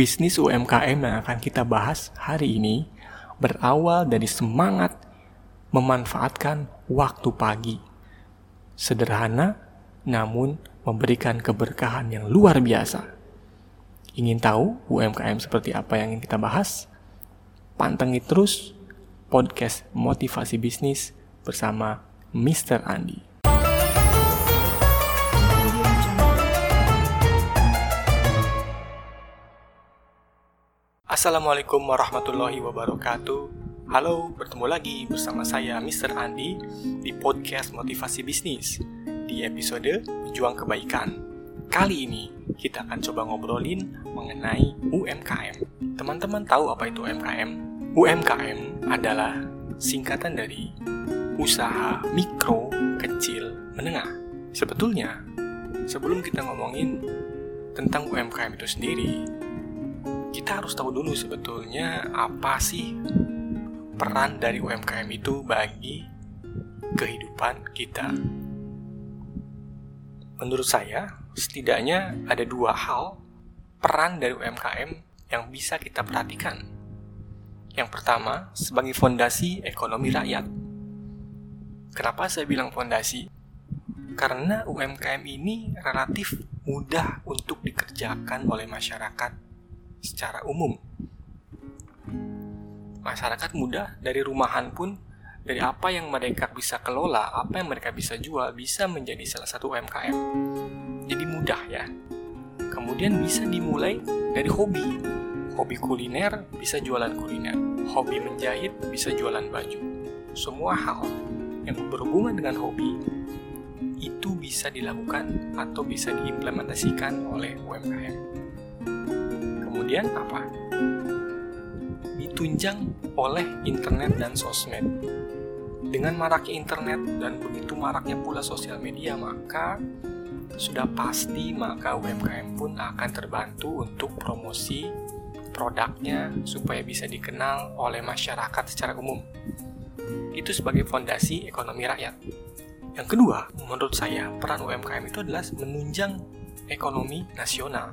Bisnis UMKM yang akan kita bahas hari ini berawal dari semangat memanfaatkan waktu pagi. Sederhana, namun memberikan keberkahan yang luar biasa. Ingin tahu UMKM seperti apa yang ingin kita bahas? Pantengin terus podcast Motivasi Bisnis bersama Mr. Andi. Assalamualaikum warahmatullahi wabarakatuh. Halo, bertemu lagi bersama saya Mr. Andi di podcast Motivasi Bisnis di episode Berjuang Kebaikan. Kali ini kita akan coba ngobrolin mengenai UMKM. Teman-teman tahu apa itu UMKM? UMKM adalah singkatan dari usaha mikro, kecil, menengah. Sebetulnya, sebelum kita ngomongin tentang UMKM itu sendiri, kita harus tahu dulu sebetulnya apa sih peran dari UMKM itu bagi kehidupan kita. Menurut saya, setidaknya ada dua hal peran dari UMKM yang bisa kita perhatikan. Yang pertama, sebagai fondasi ekonomi rakyat. Kenapa saya bilang fondasi? Karena UMKM ini relatif mudah untuk dikerjakan oleh masyarakat secara umum. Masyarakat mudah dari rumahan pun dari apa yang mereka bisa kelola, apa yang mereka bisa jual, bisa menjadi salah satu UMKM. Jadi mudah ya. Kemudian bisa dimulai dari hobi. Hobi kuliner bisa jualan kuliner. Hobi menjahit bisa jualan baju. Semua hal yang berhubungan dengan hobi itu bisa dilakukan atau bisa diimplementasikan oleh UMKM kemudian apa? Ditunjang oleh internet dan sosmed. Dengan maraknya internet dan begitu maraknya pula sosial media, maka sudah pasti maka UMKM pun akan terbantu untuk promosi produknya supaya bisa dikenal oleh masyarakat secara umum. Itu sebagai fondasi ekonomi rakyat. Yang kedua, menurut saya peran UMKM itu adalah menunjang ekonomi nasional.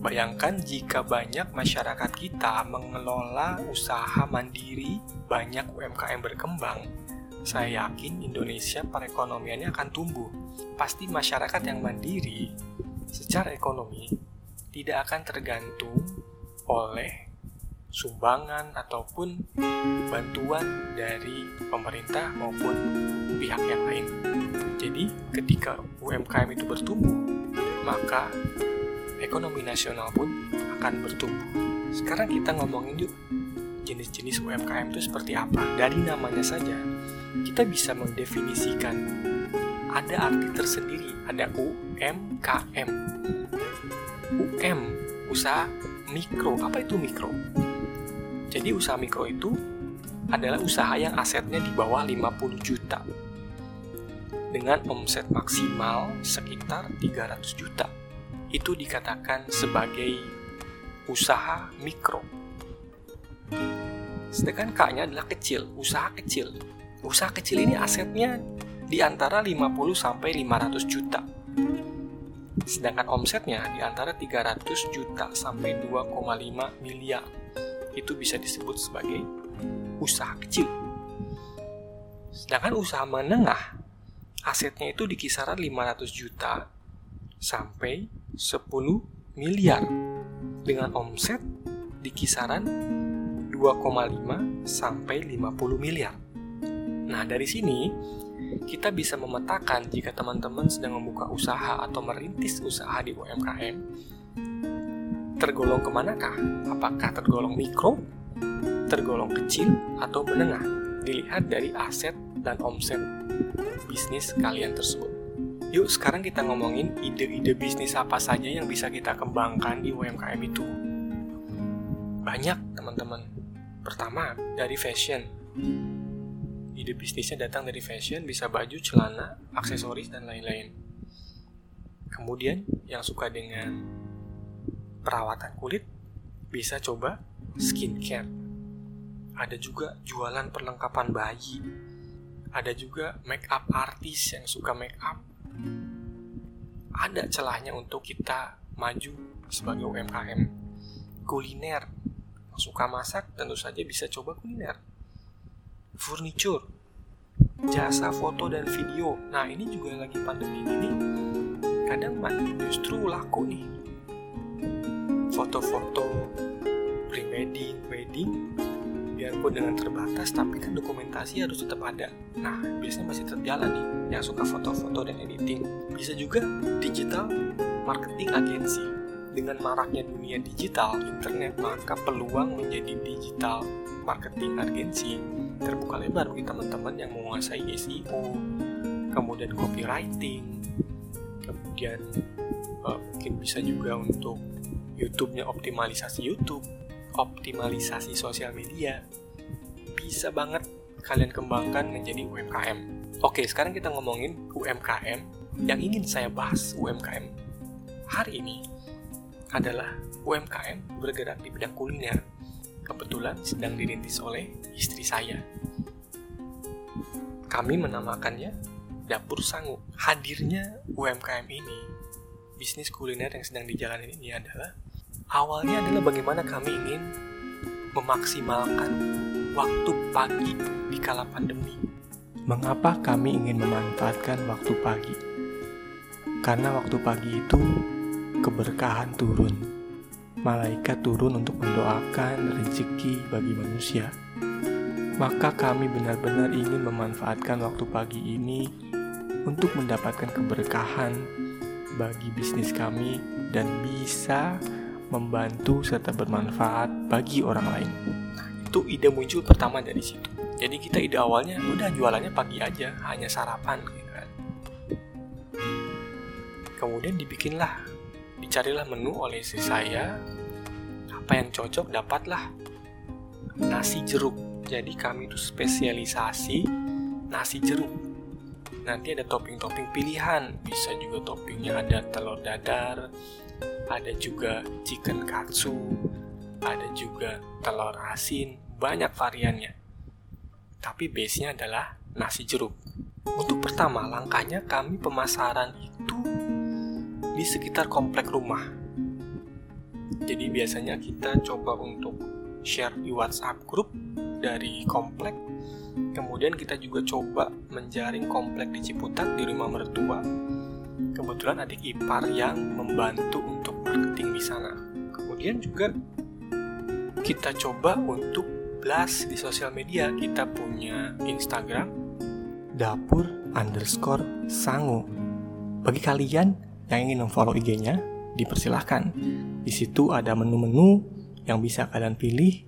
Bayangkan jika banyak masyarakat kita mengelola usaha mandiri, banyak UMKM berkembang, saya yakin Indonesia perekonomiannya akan tumbuh. Pasti masyarakat yang mandiri secara ekonomi tidak akan tergantung oleh sumbangan ataupun bantuan dari pemerintah maupun pihak yang lain. Jadi, ketika UMKM itu bertumbuh, maka ekonomi nasional pun akan bertumbuh. Sekarang kita ngomongin yuk jenis-jenis UMKM itu seperti apa. Dari namanya saja, kita bisa mendefinisikan ada arti tersendiri, ada UMKM. UM, usaha mikro. Apa itu mikro? Jadi usaha mikro itu adalah usaha yang asetnya di bawah 50 juta dengan omset maksimal sekitar 300 juta itu dikatakan sebagai usaha mikro. Sedangkan K-nya adalah kecil, usaha kecil. Usaha kecil ini asetnya di antara 50 sampai 500 juta. Sedangkan omsetnya di antara 300 juta sampai 2,5 miliar. Itu bisa disebut sebagai usaha kecil. Sedangkan usaha menengah asetnya itu di kisaran 500 juta sampai 10 miliar dengan omset di kisaran 2,5 sampai 50 miliar. Nah, dari sini kita bisa memetakan jika teman-teman sedang membuka usaha atau merintis usaha di UMKM tergolong ke manakah? Apakah tergolong mikro, tergolong kecil, atau menengah? Dilihat dari aset dan omset bisnis kalian tersebut. Yuk sekarang kita ngomongin ide-ide bisnis apa saja yang bisa kita kembangkan di UMKM itu. Banyak teman-teman. Pertama, dari fashion. Ide bisnisnya datang dari fashion, bisa baju, celana, aksesoris, dan lain-lain. Kemudian, yang suka dengan perawatan kulit, bisa coba skincare. Ada juga jualan perlengkapan bayi. Ada juga make up artis yang suka make up ada celahnya untuk kita maju sebagai UMKM. kuliner suka masak tentu saja bisa coba kuliner. Furniture jasa foto dan video. Nah ini juga lagi pandemi ini kadang justru laku nih. Foto-foto pre-wedding wedding biarpun dengan terbatas tapi kan dokumentasi harus tetap ada. Nah biasanya masih terjalan nih yang suka foto-foto dan editing bisa juga digital marketing agency dengan maraknya dunia digital, internet, maka peluang menjadi digital marketing agency terbuka lebar bagi teman-teman yang menguasai SEO, kemudian copywriting, kemudian uh, mungkin bisa juga untuk YouTube-nya optimalisasi YouTube, optimalisasi sosial media. Bisa banget kalian kembangkan menjadi UMKM. Oke, sekarang kita ngomongin UMKM yang ingin saya bahas UMKM hari ini adalah UMKM bergerak di bidang kuliner. Kebetulan sedang dirintis oleh istri saya. Kami menamakannya Dapur Sangu. Hadirnya UMKM ini, bisnis kuliner yang sedang dijalani ini adalah awalnya adalah bagaimana kami ingin memaksimalkan waktu pagi di kala pandemi. Mengapa kami ingin memanfaatkan waktu pagi? Karena waktu pagi itu keberkahan turun. Malaikat turun untuk mendoakan rezeki bagi manusia. Maka kami benar-benar ingin memanfaatkan waktu pagi ini untuk mendapatkan keberkahan bagi bisnis kami dan bisa membantu serta bermanfaat bagi orang lain. Itu ide muncul pertama dari situ. Jadi kita ide awalnya udah jualannya pagi aja, hanya sarapan gitu kan. Kemudian dibikinlah Dicarilah menu oleh istri saya. Apa yang cocok dapatlah nasi jeruk. Jadi kami itu spesialisasi nasi jeruk. Nanti ada topping-topping pilihan. Bisa juga toppingnya ada telur dadar, ada juga chicken katsu, ada juga telur asin, banyak variannya. Tapi base-nya adalah nasi jeruk. Untuk pertama, langkahnya kami pemasaran itu di sekitar komplek rumah. Jadi biasanya kita coba untuk share di WhatsApp grup dari komplek. Kemudian kita juga coba menjaring komplek di Ciputat di rumah mertua. Kebetulan adik ipar yang membantu sana. Kemudian juga kita coba untuk blast di sosial media. Kita punya Instagram dapur underscore sangu. Bagi kalian yang ingin memfollow IG-nya, dipersilahkan. Di situ ada menu-menu yang bisa kalian pilih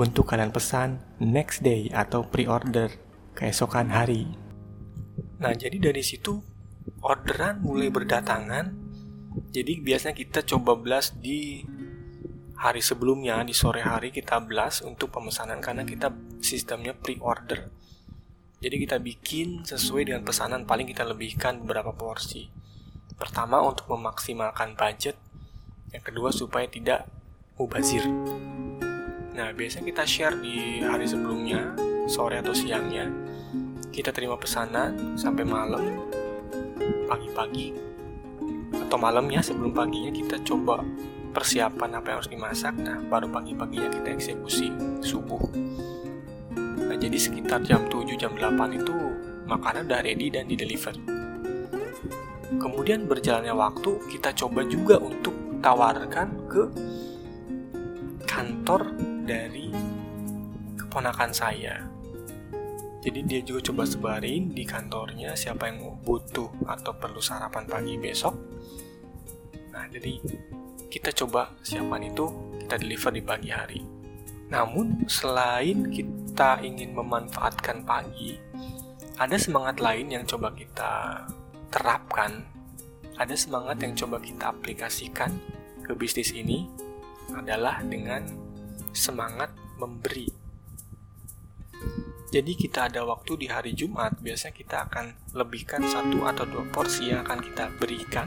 untuk kalian pesan next day atau pre-order keesokan hari. Nah, jadi dari situ orderan mulai berdatangan. Jadi biasanya kita coba blast di hari sebelumnya, di sore hari kita blast untuk pemesanan karena kita sistemnya pre-order. Jadi kita bikin sesuai dengan pesanan paling kita lebihkan beberapa porsi. Pertama untuk memaksimalkan budget, yang kedua supaya tidak mubazir. Nah, biasanya kita share di hari sebelumnya, sore atau siangnya. Kita terima pesanan sampai malam, pagi-pagi atau malamnya sebelum paginya kita coba persiapan apa yang harus dimasak. Nah, baru pagi-paginya kita eksekusi subuh. Nah, jadi sekitar jam 7 jam 8 itu makanan udah ready dan di deliver. Kemudian berjalannya waktu, kita coba juga untuk tawarkan ke kantor dari keponakan saya. Jadi dia juga coba sebarin di kantornya siapa yang butuh atau perlu sarapan pagi besok. Nah, jadi kita coba siapan itu kita deliver di pagi hari. Namun selain kita ingin memanfaatkan pagi, ada semangat lain yang coba kita terapkan, ada semangat yang coba kita aplikasikan ke bisnis ini adalah dengan semangat memberi. Jadi kita ada waktu di hari Jumat, biasanya kita akan lebihkan satu atau dua porsi yang akan kita berikan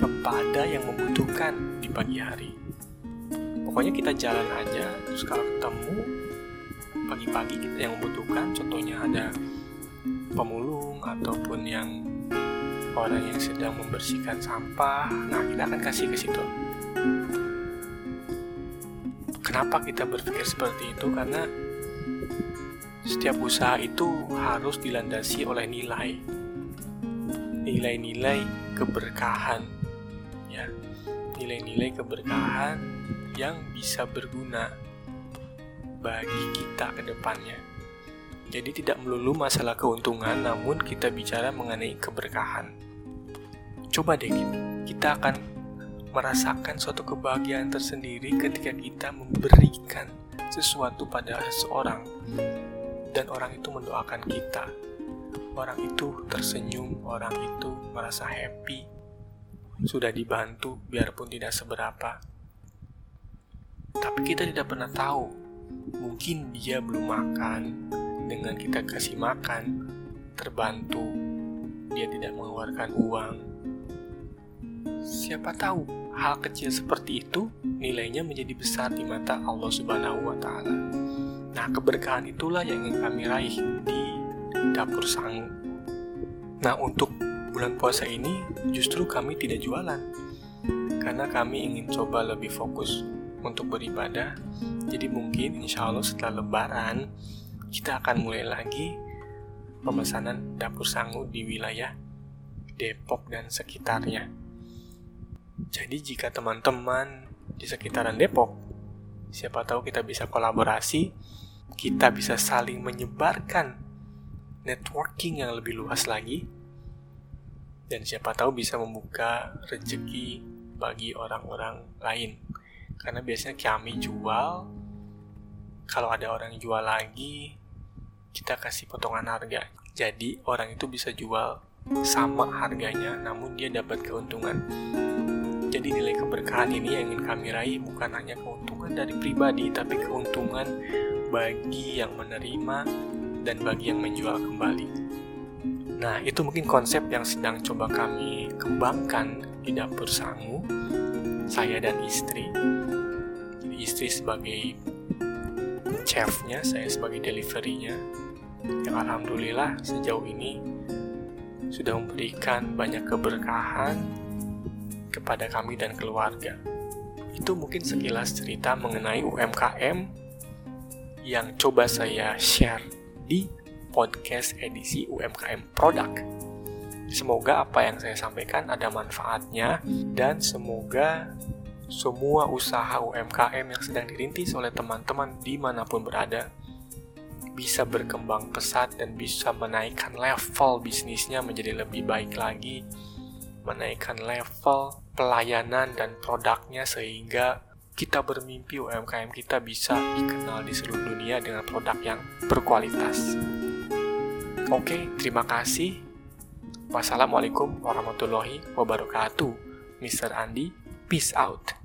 kepada yang membutuhkan di pagi hari. Pokoknya kita jalan aja, terus kalau ketemu pagi-pagi kita yang membutuhkan, contohnya ada pemulung ataupun yang orang yang sedang membersihkan sampah. Nah, kita akan kasih ke situ. Kenapa kita berpikir seperti itu? Karena setiap usaha itu harus dilandasi oleh nilai. Nilai-nilai keberkahan. Ya. Nilai-nilai keberkahan yang bisa berguna bagi kita ke depannya. Jadi tidak melulu masalah keuntungan, namun kita bicara mengenai keberkahan. Coba deh kita akan merasakan suatu kebahagiaan tersendiri ketika kita memberikan sesuatu pada seseorang dan orang itu mendoakan kita. Orang itu tersenyum, orang itu merasa happy, sudah dibantu biarpun tidak seberapa. Tapi kita tidak pernah tahu, mungkin dia belum makan, dengan kita kasih makan, terbantu, dia tidak mengeluarkan uang. Siapa tahu hal kecil seperti itu nilainya menjadi besar di mata Allah Subhanahu wa taala. Nah, keberkahan itulah yang ingin kami raih di dapur sangu. Nah, untuk bulan puasa ini justru kami tidak jualan. Karena kami ingin coba lebih fokus untuk beribadah. Jadi mungkin insya Allah setelah lebaran kita akan mulai lagi pemesanan dapur sangu di wilayah Depok dan sekitarnya. Jadi jika teman-teman di sekitaran Depok, siapa tahu kita bisa kolaborasi, kita bisa saling menyebarkan networking yang lebih luas lagi, dan siapa tahu bisa membuka rezeki bagi orang-orang lain. Karena biasanya kami jual, kalau ada orang jual lagi, kita kasih potongan harga. Jadi orang itu bisa jual sama harganya, namun dia dapat keuntungan. Jadi nilai keberkahan ini yang ingin kami raih bukan hanya keuntungan dari pribadi, tapi keuntungan bagi yang menerima dan bagi yang menjual kembali. Nah, itu mungkin konsep yang sedang coba kami kembangkan di dapur sangu, saya dan istri. Jadi istri sebagai chefnya, saya sebagai deliverynya, yang alhamdulillah sejauh ini sudah memberikan banyak keberkahan kepada kami dan keluarga. Itu mungkin sekilas cerita mengenai UMKM yang coba saya share di podcast edisi UMKM Produk. Semoga apa yang saya sampaikan ada manfaatnya dan semoga semua usaha UMKM yang sedang dirintis oleh teman-teman di mana pun berada bisa berkembang pesat dan bisa menaikkan level bisnisnya menjadi lebih baik lagi menaikkan level pelayanan dan produknya sehingga kita bermimpi UMKM kita bisa dikenal di seluruh dunia dengan produk yang berkualitas. Oke, terima kasih. Wassalamualaikum warahmatullahi wabarakatuh. Mr. Andi, peace out.